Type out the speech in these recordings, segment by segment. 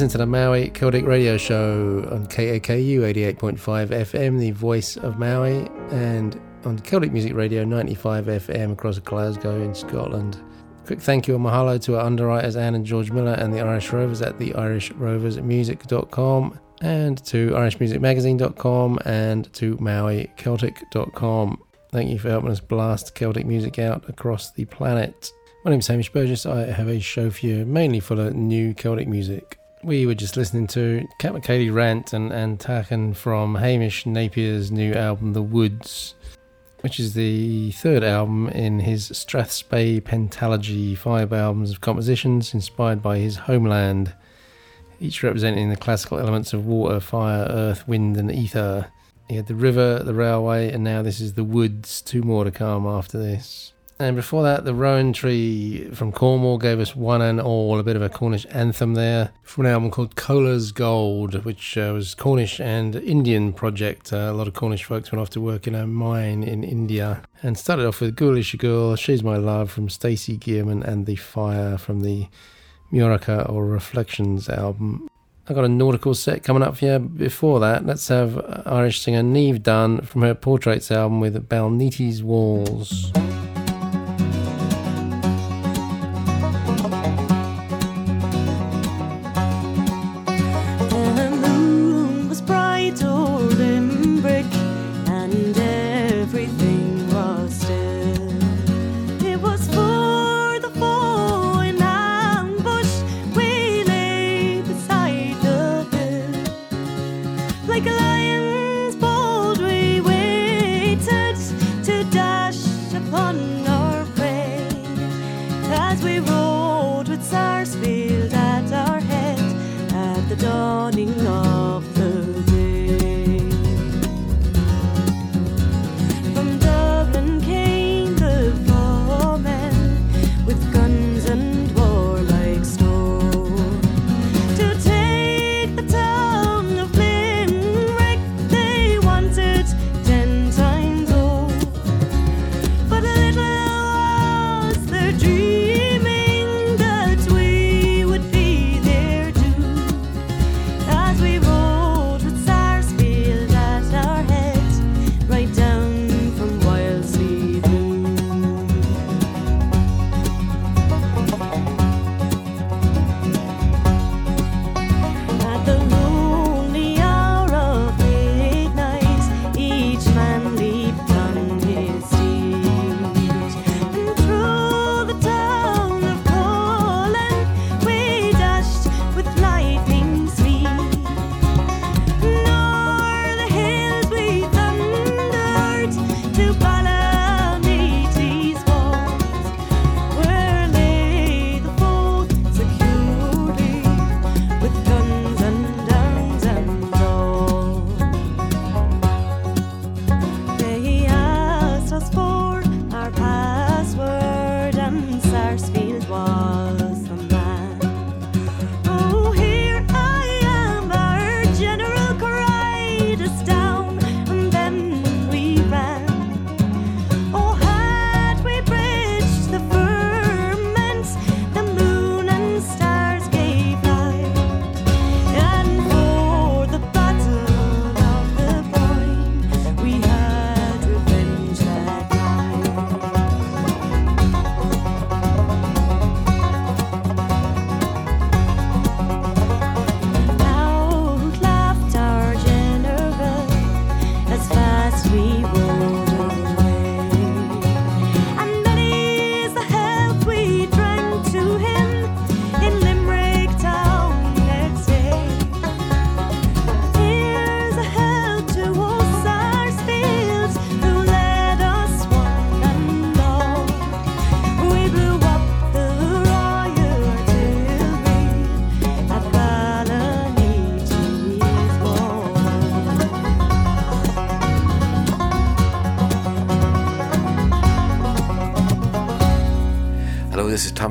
listening to the Maui Celtic Radio Show on KAKU 88.5 FM, the voice of Maui, and on Celtic Music Radio 95 FM across Glasgow in Scotland. Quick thank you and mahalo to our underwriters Anne and George Miller and the Irish Rovers at the IrishRoversMusic.com and to IrishMusicMagazine.com and to MauiCeltic.com. Thank you for helping us blast Celtic music out across the planet. My name is Hamish Burgess. I have a show for you mainly full of new Celtic music. We were just listening to Cat McCaley rant and, and taken from Hamish Napier's new album, The Woods, which is the third album in his Strathspey Pentalogy, five albums of compositions inspired by his homeland, each representing the classical elements of water, fire, earth, wind, and ether. He had the river, the railway, and now this is the woods, two more to come after this. And before that, the Rowan Tree from Cornwall gave us one and all, a bit of a Cornish anthem there from an album called Cola's Gold, which uh, was Cornish and Indian project. Uh, a lot of Cornish folks went off to work in a mine in India and started off with Ghoulish Girl, She's My Love from Stacey Gearman and The Fire from the Murica or Reflections album. I've got a nautical set coming up for you. Before that, let's have Irish singer Niamh Dunne from her Portraits album with Balniti's Walls.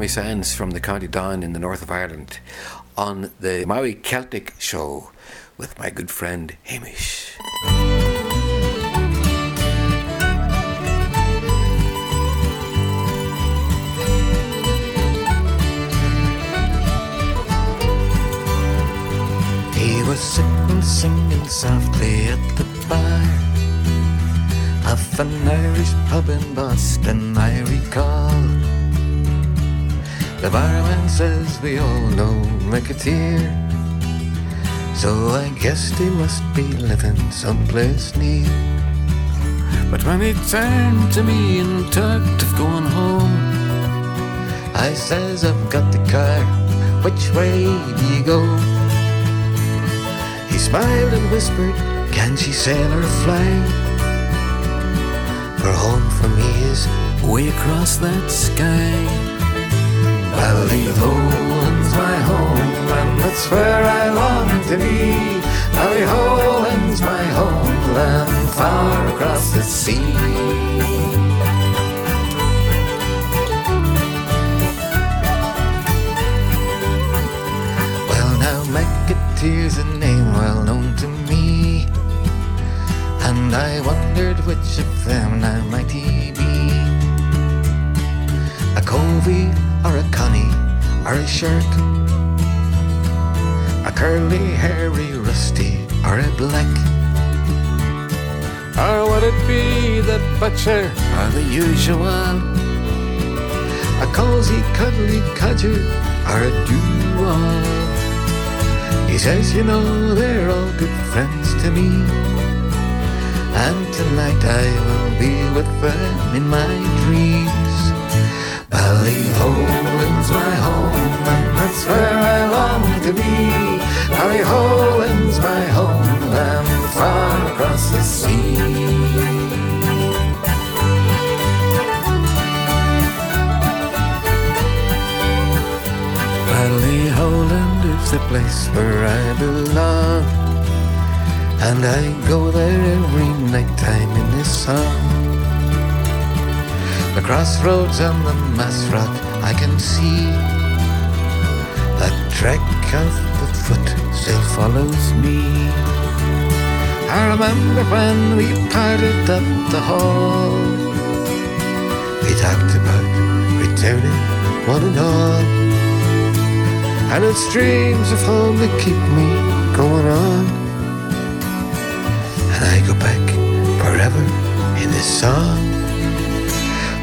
Sands from the County Down in the north of Ireland on the Maui Celtic Show with my good friend Hamish. He was sitting singing softly at the bar of an Irish pub in Boston, I recall. The barman says we all know McAteer, so I guess they must be living someplace near. But when he turned to me and talked of going home, I says I've got the car, which way do you go? He smiled and whispered, Can she sail or fly? For home for me is way across that sky. Ballyholland's my home, and that's where I long to be. Ballyholland's my homeland, far across the sea. Well, now McAteer's a name well known to me, and I wondered which of them now might be. A Covey or a Connie or a shirt, a curly, hairy, rusty or a black. Or would it be the butcher or the usual? A cozy, cuddly codger or a doo-wop? He says, you know, they're all good friends to me. And tonight I will be with them in my dreams. Ballyholland's my home, and that's where I long to be. Ballyholland's my homeland, far across the sea. Ballyholland is the place where I belong. And I go there every night time in this song. The crossroads on the Mass Rock I can see. the track of the foot still follows me. I remember when we parted at the hall. We talked about returning one and all. And it's dreams of home that keep me going on. And I go back forever in this song.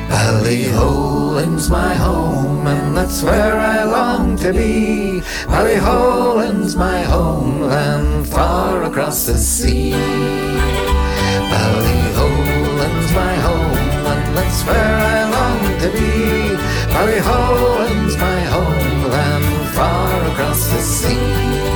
Ballyholland's my home, and that's where I long to be. Ballyholland's my homeland, far across the sea. Ballyholland's my home, and that's where I long to be. Ballyholland's my homeland, far across the sea.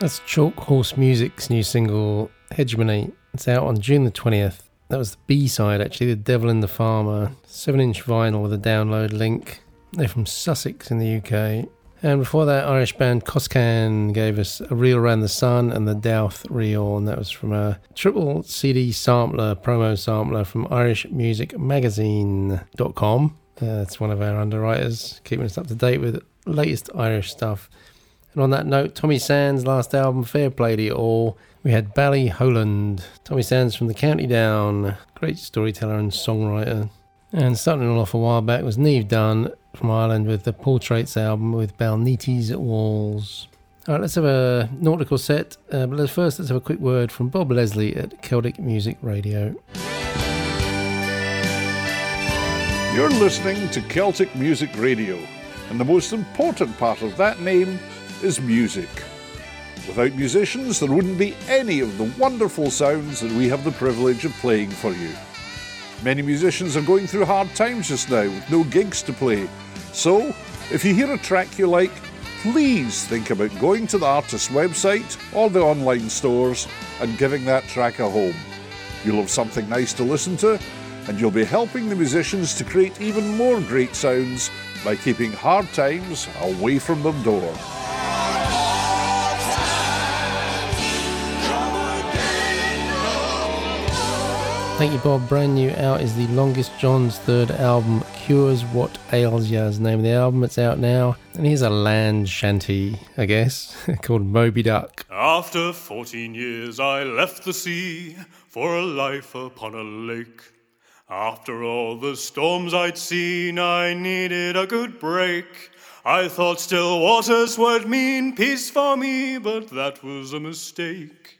That's Chalk Horse Music's new single, Hegemony. It's out on June the 20th. That was the B side, actually, The Devil in the Farmer. 7 inch vinyl with a download link. They're from Sussex in the UK. And before that, Irish band Coscan gave us A Reel Around the Sun and the Douth Reel, and that was from a triple CD sampler, promo sampler from IrishMusicMagazine.com. Uh, that's one of our underwriters, keeping us up to date with latest Irish stuff. And on that note, Tommy Sands' last album, Fair Played It All. We had Ballyholland. Tommy Sands from the County Down, great storyteller and songwriter. And starting off a while back was Niamh Dunne from Ireland with the Portraits album with Balniti's Walls. All right, let's have a nautical set, uh, but first let's have a quick word from Bob Leslie at Celtic Music Radio. You're listening to Celtic Music Radio, and the most important part of that name is music. Without musicians, there wouldn't be any of the wonderful sounds that we have the privilege of playing for you. Many musicians are going through hard times just now with no gigs to play. So, if you hear a track you like, please think about going to the artist's website or the online stores and giving that track a home. You'll have something nice to listen to, and you'll be helping the musicians to create even more great sounds by keeping hard times away from their door. Thank you, Bob. Brand new out is the Longest Johns third album, Cures What Ails Ya, is the name of the album. It's out now. And here's a land shanty, I guess, called Moby Duck. After 14 years, I left the sea for a life upon a lake. After all the storms I'd seen, I needed a good break. I thought still waters would mean peace for me, but that was a mistake.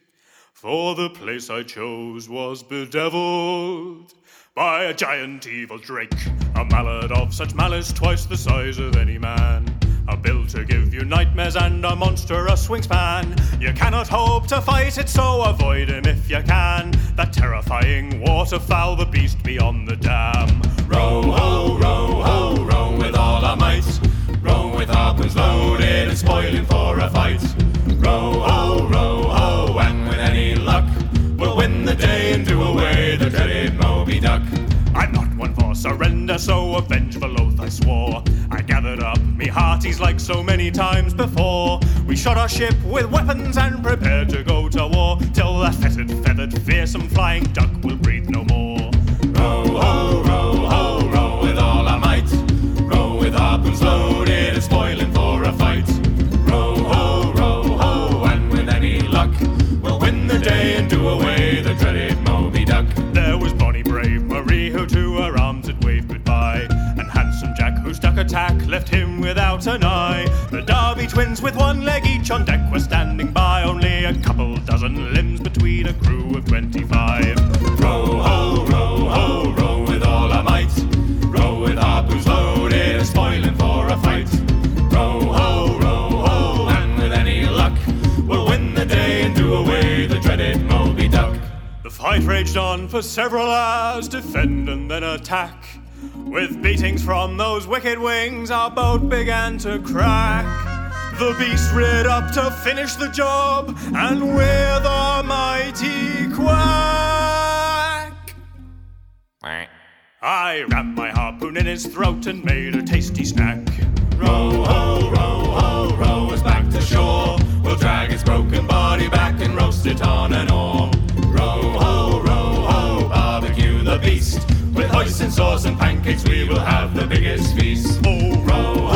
For the place I chose was bedeviled by a giant evil drake, a mallard of such malice twice the size of any man. A bill to give you nightmares and a monstrous wingspan. You cannot hope to fight it, so avoid him if you can. That terrifying waterfowl, the beast beyond the dam. Row, ho, row, ho, row with all our might. Row with harpoons loaded and spoiling for a fight. Row, ho, row, surrender, so a vengeful oath I swore. I gathered up me hearties like so many times before. We shot our ship with weapons and prepared to go to war till that fetid, feathered, fearsome flying duck will breathe no more. Row, ho, row, ho, row with all our might. Row with harpoons loaded without an eye. The Derby twins with one leg each on deck were standing by, only a couple dozen limbs between a crew of twenty-five. Row, ho, row, ho, row with all our might. Row with harpoons loaded spoiling for a fight. Row, ho, row, ho, and with any luck, we'll win the day and do away the dreaded Moby Duck. The fight raged on for several hours, defend and then attack. With beatings from those wicked wings, our boat began to crack. The beast reared up to finish the job, and with a mighty quack. I rammed my harpoon in his throat and made a tasty snack. Row, ho, row, ho, row us back to shore. We'll drag its broken body back and roast it on an oar. Hoisin sauce and pancakes, we will have the biggest feast. Oh, row,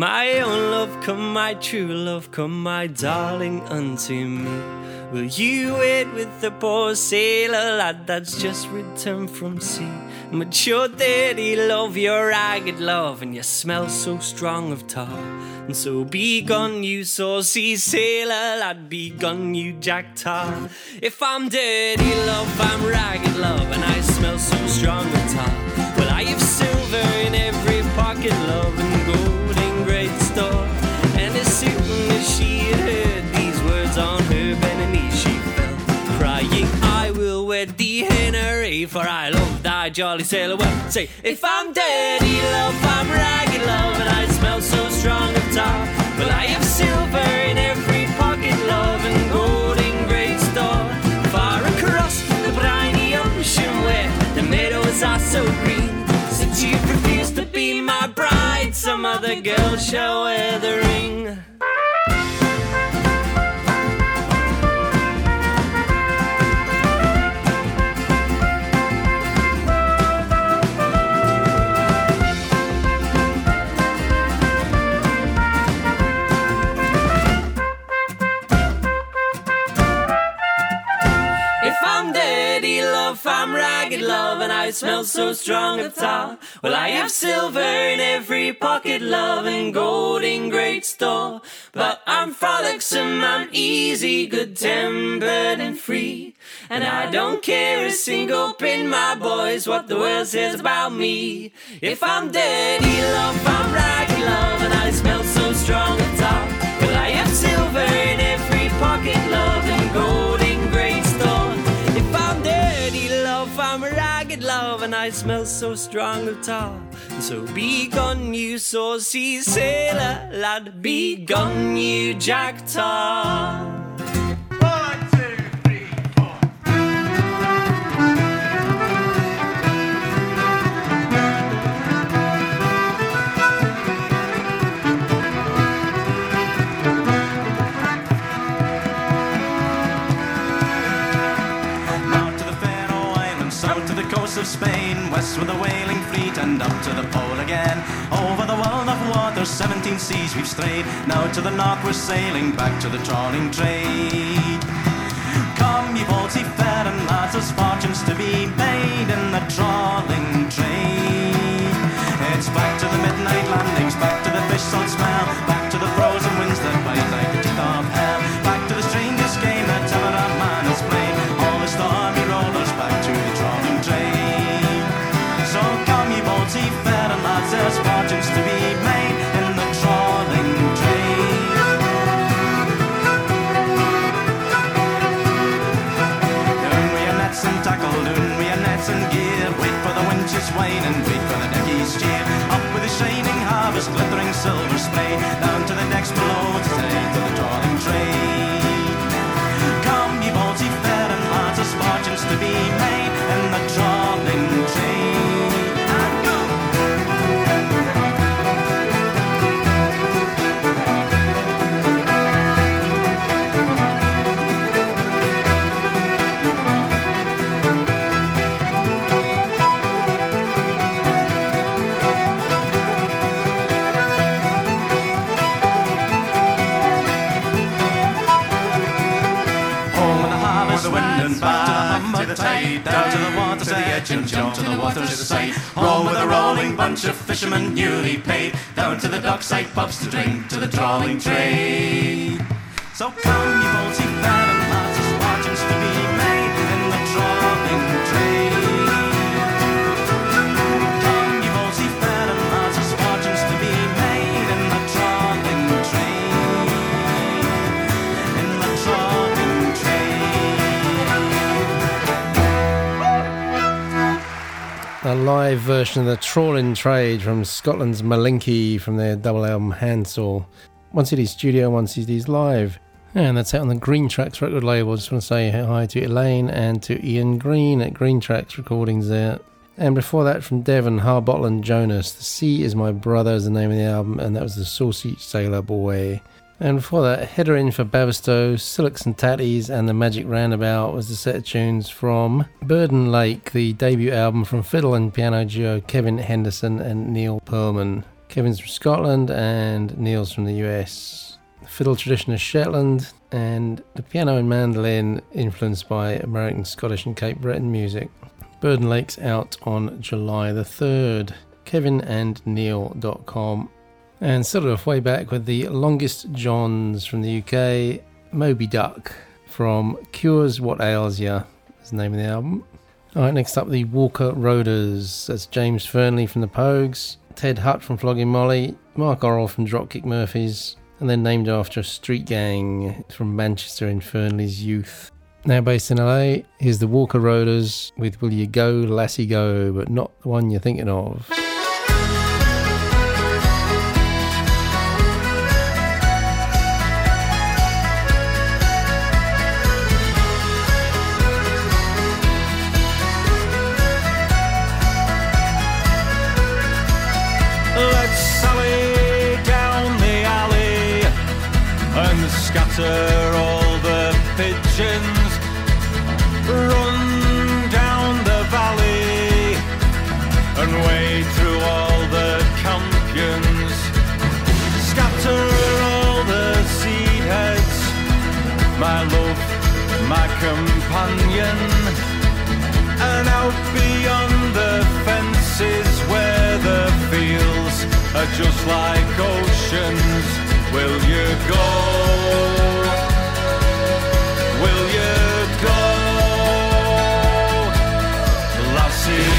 love, come my true love, come my darling unto me. Will you wait with the poor sailor lad that's just returned from sea? But daddy love, your ragged love, and you smell so strong of tar. And so be gone, you saucy sailor lad, be gone, you jack tar. If I'm dirty love, I'm ragged love, and I smell so strong of tar. Well, I have silver in every pocket, love, and gold store. And as soon as she had heard these words on her bending knees, she fell crying, I will wed thee, Henry, for I love thy jolly sailor well. Say, if I'm dirty love, I'm ragged love, and I smell so strong of tar. Well, I have silver some other girl shall wear the ring. Love, and I smell so strong of tar. Well, I have silver in every pocket, love, and gold in great store. But I'm frolicsome, I'm easy, good tempered and free. And I don't care a single pin, my boys, what the world says about me. If I'm dirty love, I'm ragged love, and I smell so strong of tar. Well, I have silver in every pocket, love, I smell so strong of tar. So be gone, you saucy sailor lad, be gone, you jack tar. Of Spain, west with a whaling fleet, and up to the pole again. Over the world of waters, 17 seas we've strayed. Now to the north we're sailing, back to the trawling trade. Come, ye bold seafaring lads, there's fortunes to be made in the trawling trade. It's back to the midnight landings, back to the fish salt smell, jump to the side. Home with a rolling bunch of fishermen newly paid, down to the dockside pubs to drink to the trawling trade. So come, you bold seafaring A live version of the Trawling Trade from Scotland's Malinky from their double album Handsel. One CD's studio, one CD's live. And that's out on the Greentrax record label. Just want to say hi to Elaine and to Ian Green at Greentrax Recordings there. And before that, from Devon, Harbottle and Jonas, The Sea is My Brother is the name of the album, and that was the Saucy Sailor Boy. And before that, Header in for Bavistow, Silks and Tatties, and The Magic Roundabout was the set of tunes from Burden Lake, the debut album from fiddle and piano duo Kevin Henderson and Neil Pearlman. Kevin's from Scotland and Neil's from the US. The fiddle tradition is Shetland, and the piano and mandolin influenced by American, Scottish, and Cape Breton music. Burden Lake's out on July the 3rd. Kevin and Neil.com. And started off way back with the longest Johns from the UK, Moby Duck from Cures What Ails Ya, is the name of the album. Alright, next up the Walker Roaders. That's James Fearnley from the Pogues, Ted Hutt from Flogging Molly, Mark Orrell from Dropkick Murphys, and then named after a street gang from Manchester in Fearnley's youth. Now based in LA, here's the Walker Roaders with Will You Go, Lassie Go, but not the one you're thinking of. Scatter all the pigeons. Run down the valley and wade through all the campions. Scatter all the seed heads, my love, my companion. And out beyond the fences where the fields are just like oceans, will you go? Will you go? Lassie,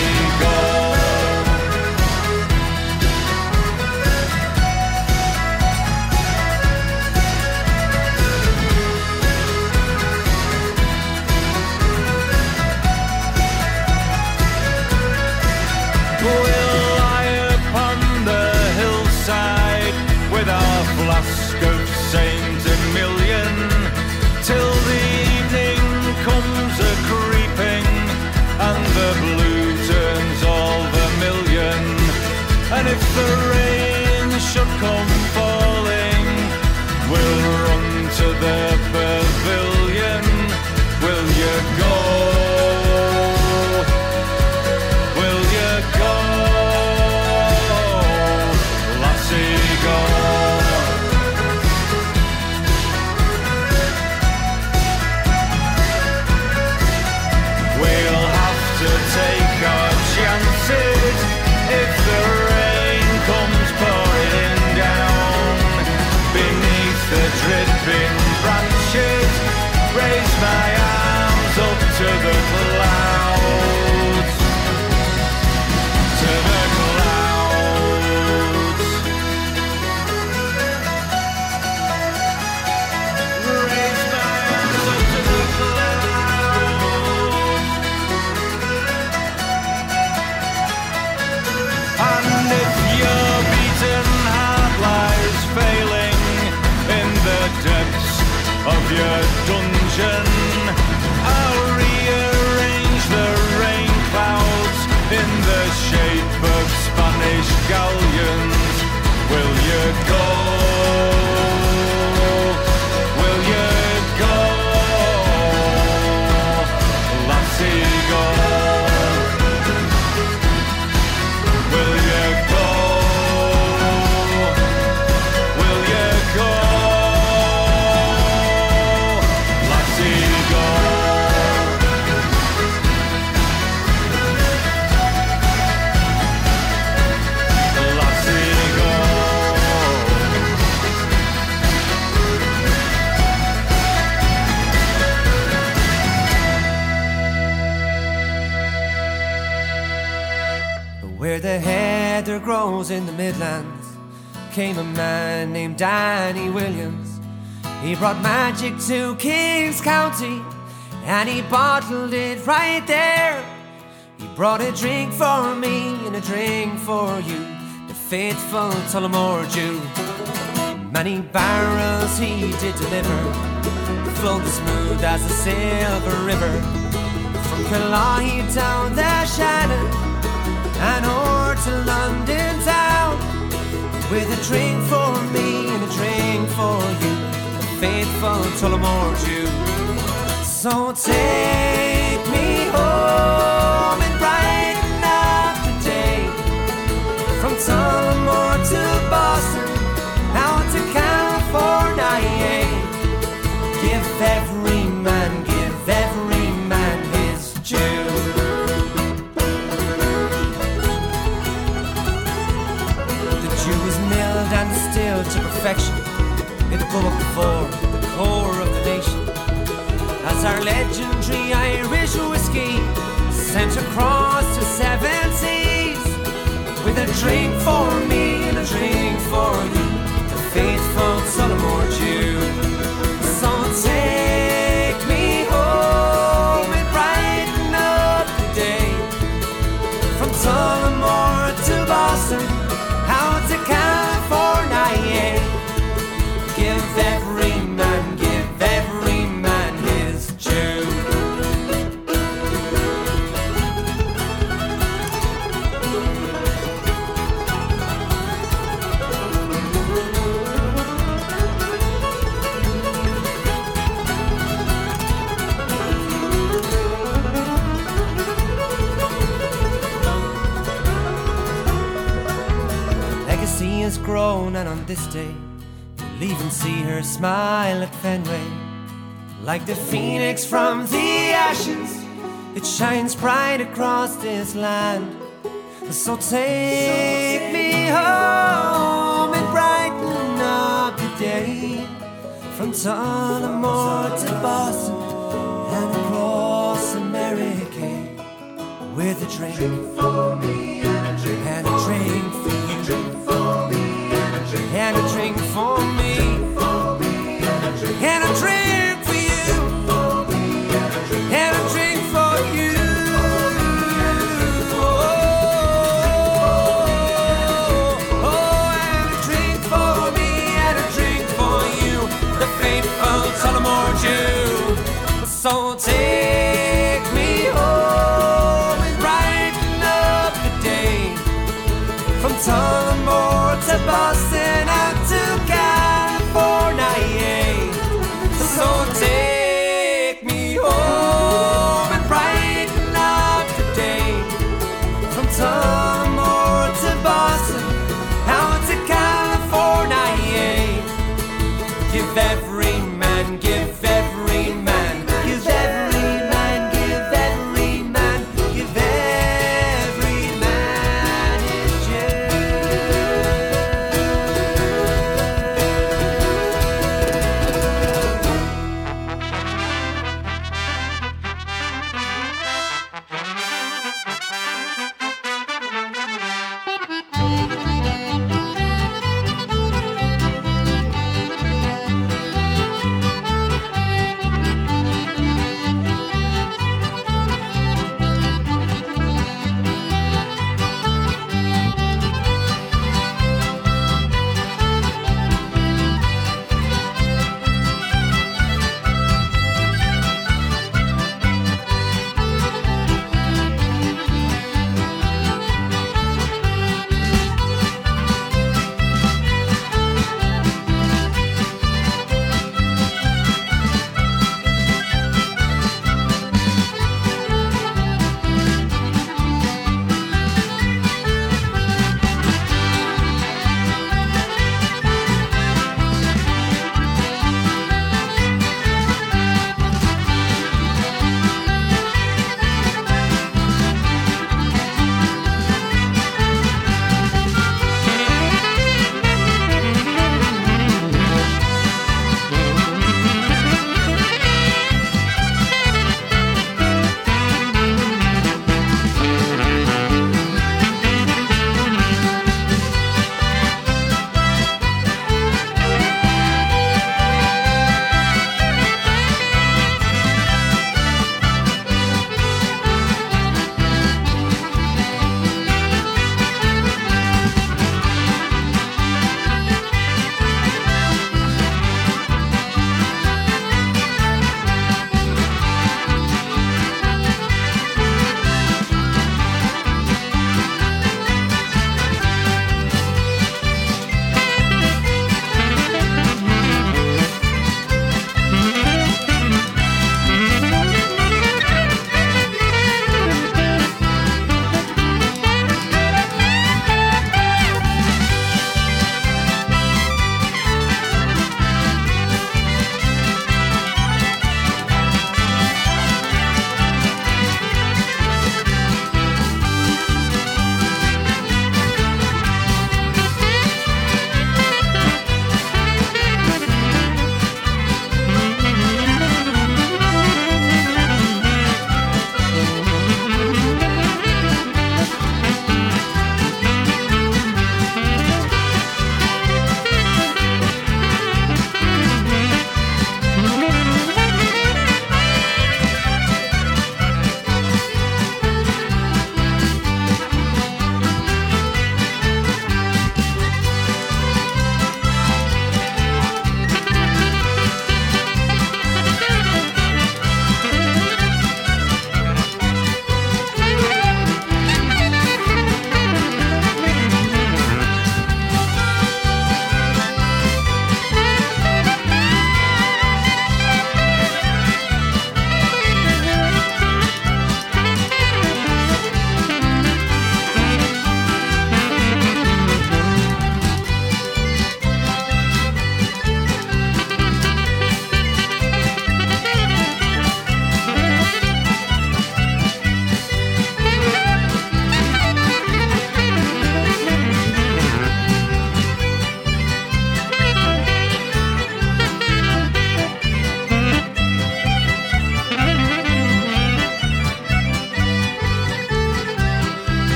the rain should come falling, we'll run to the He brought magic to Kings County and he bottled it right there. He brought a drink for me and a drink for you, the faithful Tullamore Dew. Many barrels he did deliver, flowed as smooth as a silver river. From Killarney down the Shannon and o'er to London town with a drink for me and a drink for you, faithful to the mold, more Jew. So take me home and brighten up the day. From Tullamore to Boston, out to California. Give every man, give every man his due. The Dew is milled and distilled to perfection go before the core of the nation as our legendary Irish whiskey sent across the seven seas with a drink for me and a drink for you, the faithful Tullamore Dew. Has grown, and on this day, you'll even see her smile at Fenway. Like the phoenix from the ashes, it shines bright across this land. So take me home and brighten up the day from Tullamore to Boston and across America with a drink for me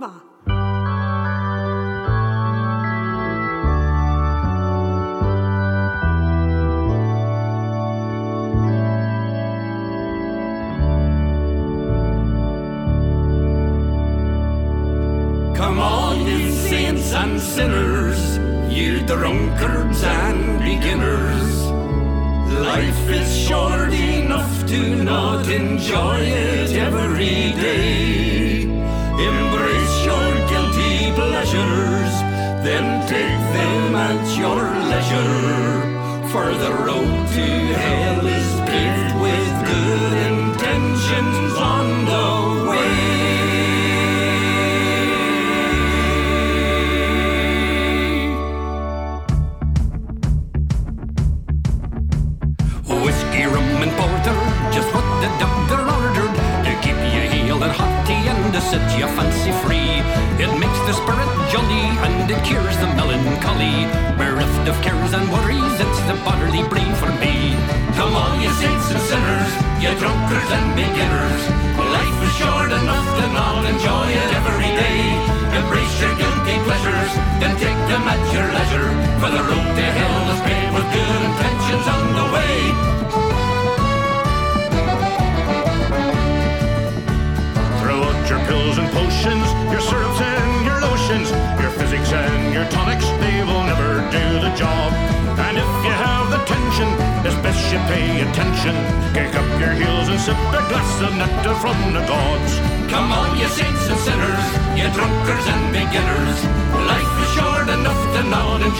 Caramba!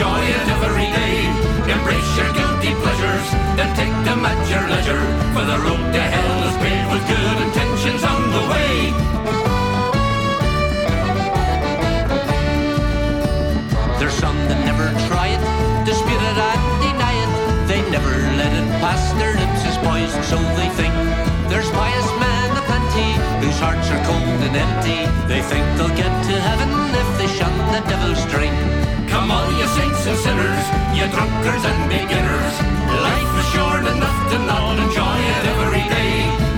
Enjoy it every day. Embrace your guilty pleasures, then take them at your leisure. For the road to hell is paved with good intentions on the way. There's some that never try it, dispute it and deny it. They never let it pass their lips as poison, so they think. There's pious men aplenty, whose hearts are cold and empty. They think they'll get to heaven if they shun the devil's drink. All you saints and sinners, you drunkards and beginners. Life is short enough to not enjoy it every day.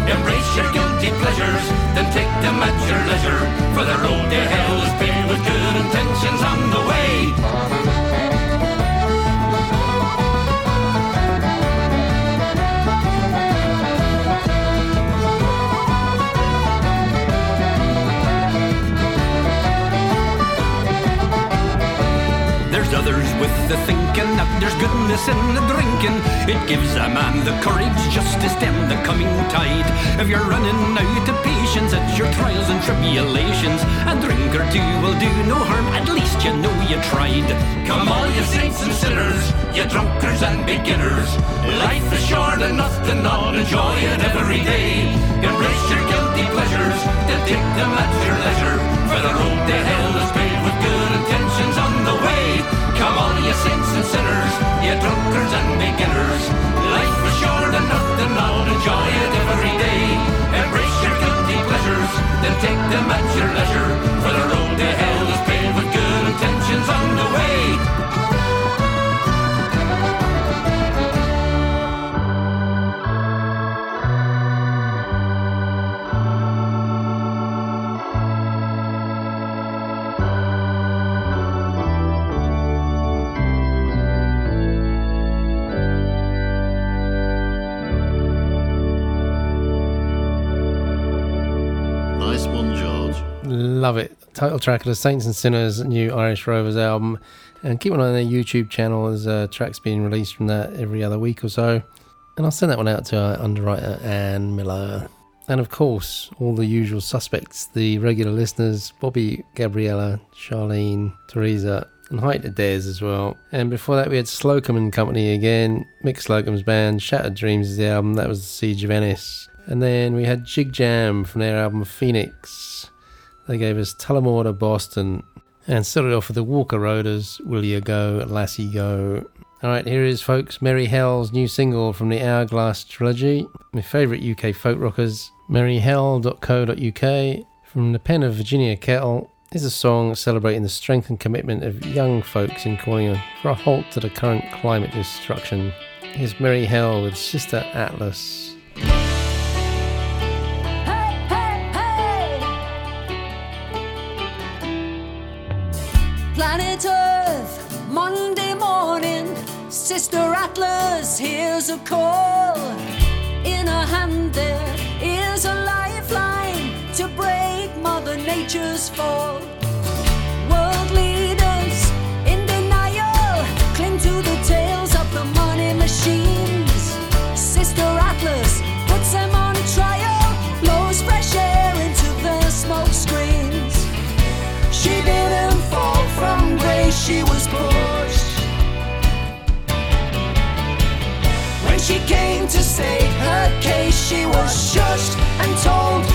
Embrace your guilty pleasures, then take them at your leisure. For the road to hell is paved with good intentions on the way. Thinking that there's goodness in the drinking. It gives a man the courage just to stem the coming tide. If you're running out of patience at your trials and tribulations, a drink or two will do no harm, at least you know you tried. Come all you saints and sinners, you drunkards and beginners. Life is short enough to not enjoy it every day. Embrace your guilty pleasures, then take them at your leisure. For the road to hell is paved with good intentions on the way. Come all you saints and sinners, you drunkards and beginners. Life is short enough to not enjoy it every day. Embrace your guilty pleasures, then take them at your leisure. For the road to hell is paved with good intentions on the way. Title track of the Saints and Sinners new Irish Rovers album. And keep an eye on their YouTube channel as uh, tracks being released from that every other week or so. And I'll send that one out to our underwriter Anne Miller. And of course, all the usual suspects, the regular listeners Bobby, Gabriella, Charlene, Teresa, and to Des as well. And before that, we had Slocum and Company again, Mick Slocum's band, Shattered Dreams is the album, that was The Siege of Venice. And then we had Jig Jam from their album Phoenix. They gave us Tullamore to Boston and started off with the Walker Roaders, Will You Go, Lassie Go. Alright, here is, folks, Merry Hell's new single from the Hourglass trilogy. My favourite UK folk rockers, merryhell.co.uk. From the pen of Virginia Kettle is a song celebrating the strength and commitment of young folks in calling for a halt to the current climate destruction. Here's Merry Hell with Sister Atlas. Sister Atlas, here's a call. In her hand, there is a lifeline to break Mother Nature's fall. World leaders in denial cling to the tails of the money machines. Sister Atlas puts them on trial, blows fresh air into their smoke screens. She didn't fall from grace, she was born. she came to state her case, she was shushed and told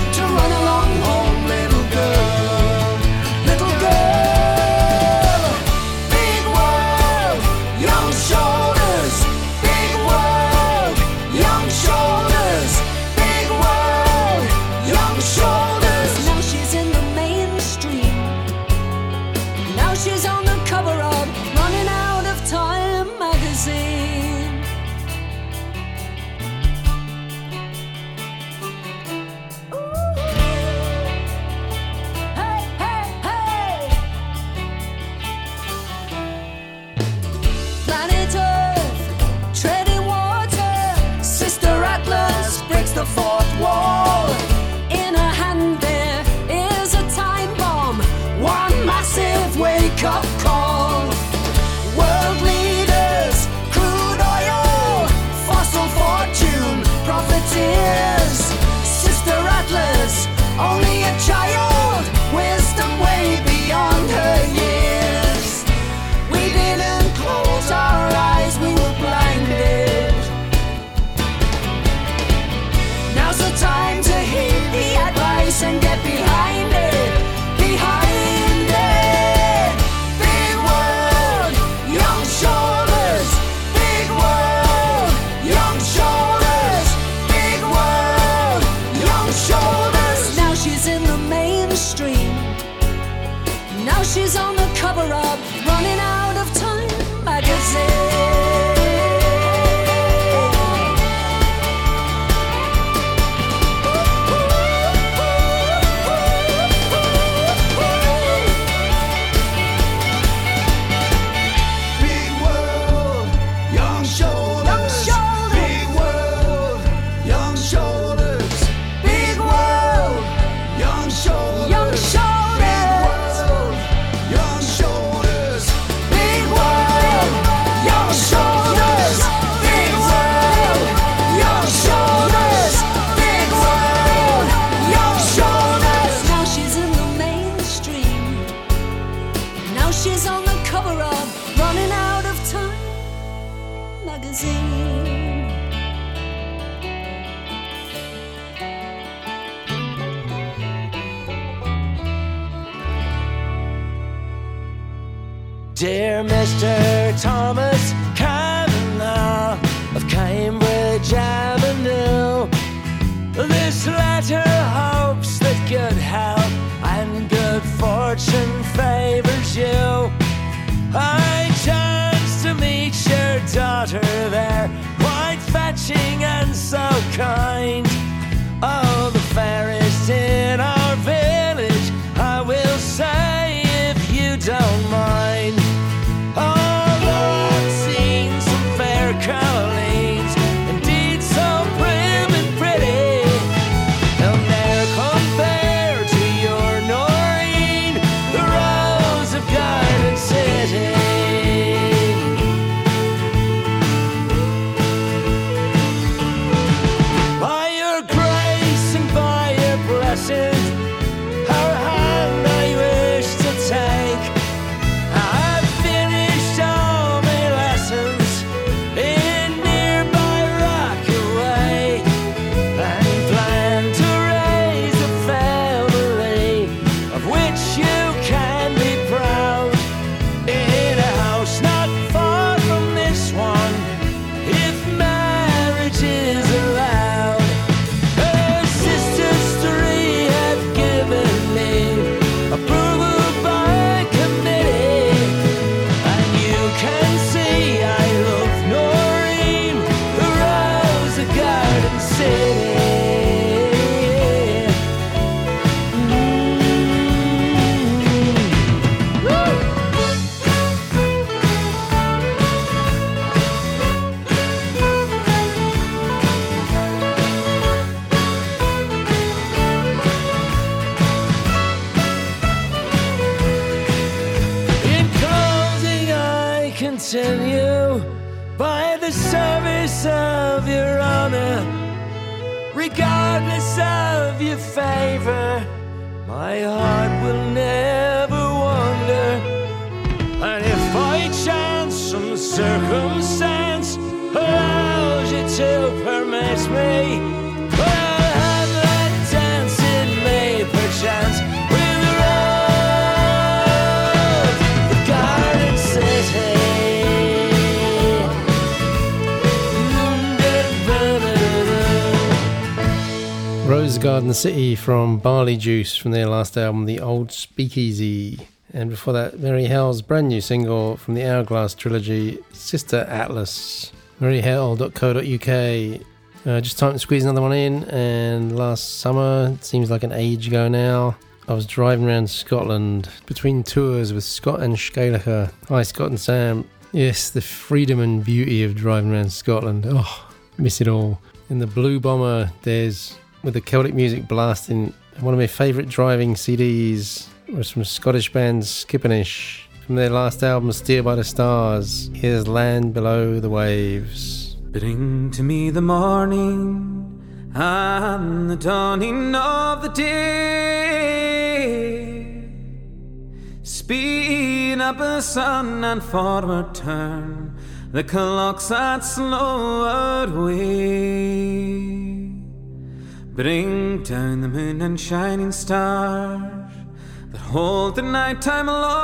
Rose Garden City from Barley Juice from their last album, The Old Speakeasy. And before that, Merry Hell's brand new single from the Hourglass trilogy, Sister Atlas. merryhell.co.uk. Uh, just time to squeeze another one in. And last summer, it seems like an age ago now, I was driving around Scotland between tours with Scott and Scalacher. Hi, Scott and Sam. Yes, the freedom and beauty of driving around Scotland. Oh, miss it all. In the Blue Bomber, there's with the Celtic music blasting. One of my favourite driving CDs was from Scottish band Skipinnish. From their last album, Steer by the Stars. Here's Land Below the Waves. Bring to me the morning and the dawning of the day. Speed up the sun and forward turn the clocks that slowed way. Bring down the moon and shining stars that hold the nighttime alone.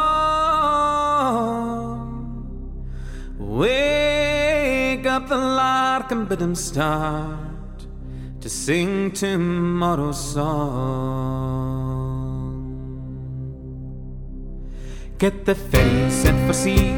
Wake up the lark and bid him start to sing tomorrow's song. Get the ferry set for sea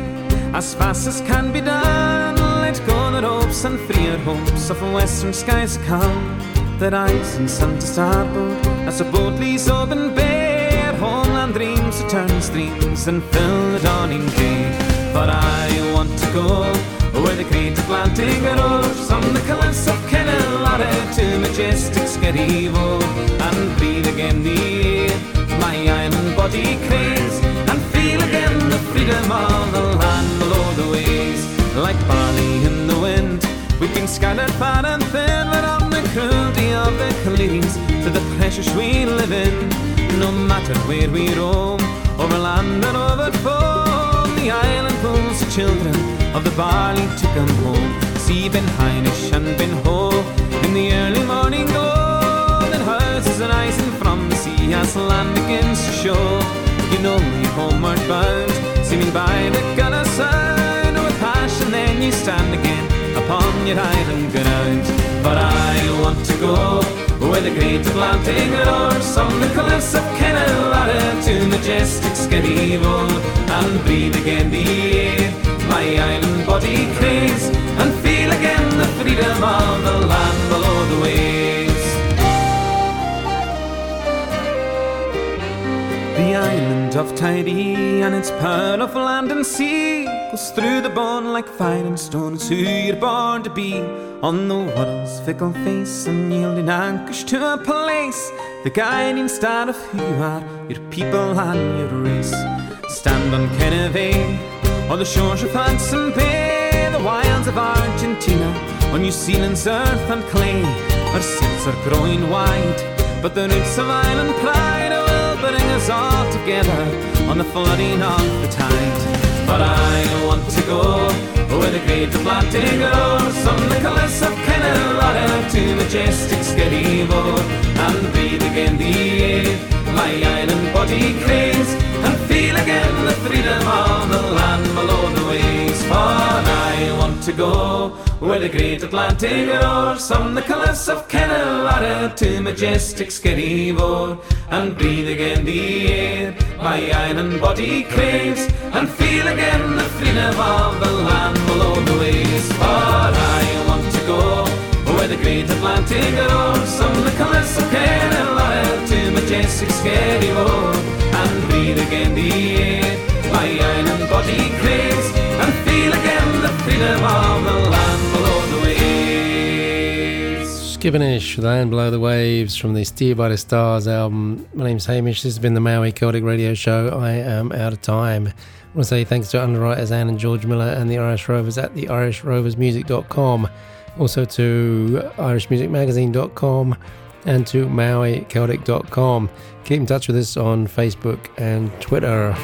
as fast as can be done. Let go the ropes and free our hopes of western skies come. That ice and sun to starboard as a boat leaves open bare. Homeland dreams to turn streams and fill the dawning day. But I want to go where the great Atlantic roars on the cliffs of Kenilare er to majestic Skerryvore and breathe again the air. My island body craves and feel again the freedom of the land below the waves. Like barley in the wind, we've been scattered far and thin, but on the cruelty of the Canadians to the pressures we live in. No matter where we roam, over land and over foam, the island pulls the children of the barley to come home. See Ben Hynish and Ben Hough in the early morning glow. Then houses and icing from the sea as land begins to show. You know you're homeward bound, seeming by the gunner sound with passion. Then you stand again upon your island ground. But I want to go where the great Atlantic roars on the cliffs of Kenilare to majestic Skerryvore and breathe again the air. My island body craves and feel again the freedom of the land below the waves. Island of Tiree and its pearl of land and sea goes through the bone like fire and stone. It's who you're born to be on the world's fickle face and yielding anchorage to a place. The guiding star of who you are, your people and your race. Stand on Kennevay, on the shores of Hudson Bay, the wilds of Argentina, on New Zealand's earth and clay. Our seas are growing wide, but the roots of island pride bring us all together on the flooding of the tide. But I want to go where the great Atlantic roars on the cliffs of Kenilare to majestic Skerryvore and breathe again the air. My island body craves and feel again the freedom of the land below the waves. For I want to go where the great Atlantic roars from the cliffs of Kenilare to majestic Skerryvore and breathe again the air. My island body craves and feel again the freedom of the land below freedom of the land below the waves. Land Below the Waves from the Steer by the Stars album. My name's Hamish. This has been the Maui Celtic Radio Show. I am out of time. I want to say thanks to underwriters Anne and George Miller and the Irish Rovers at the IrishRoversMusic.com. Also to IrishMusicMagazine.com and to MauiCeltic.com. Keep in touch with us on Facebook and Twitter.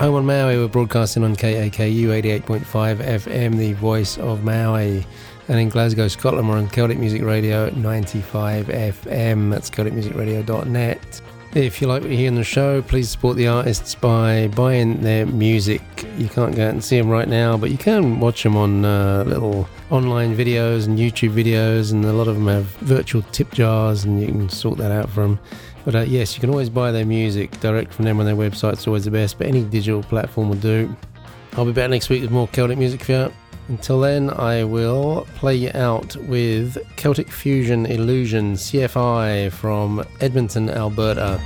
Home on Maui, we're broadcasting on KAKU 88.5 FM, the voice of Maui. And in Glasgow, Scotland, we're on Celtic Music Radio at 95 FM. That's CelticMusicRadio.net. If you like what you hear on the show, please support the artists by buying their music. You can't go out and see them right now, but you can watch them on uh, little online videos and YouTube videos, and a lot of them have virtual tip jars, and you can sort that out for them. But uh, yes, you can always buy their music direct from them on their website. It's always the best, but any digital platform will do. I'll be back next week with more Celtic music for you. Until then, I will play you out with Celtic Fusion Illusion CFI from Edmonton, Alberta.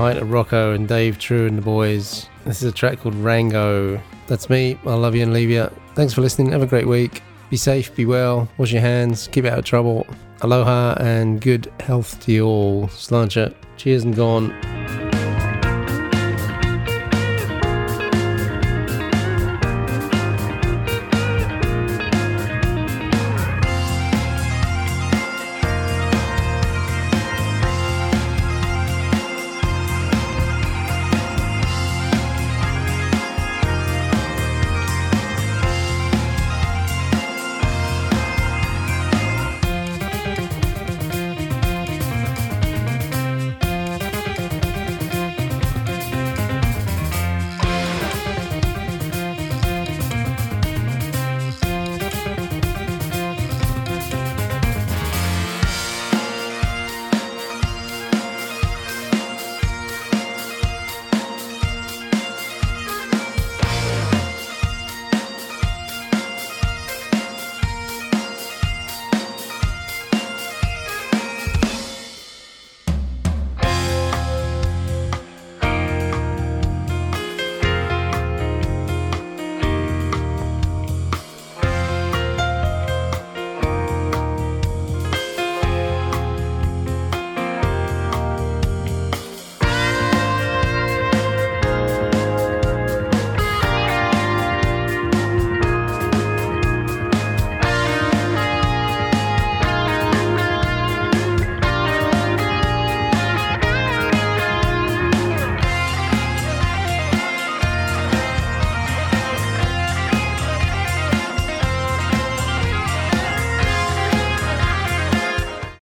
Hi Rocco and Dave True and the boys. This is a track called Rango. That's me. I love you and leave you. Thanks for listening. Have a great week. Be safe, be well, wash your hands, keep out of trouble. Aloha and good health to you all. Slancha. Cheers and gone.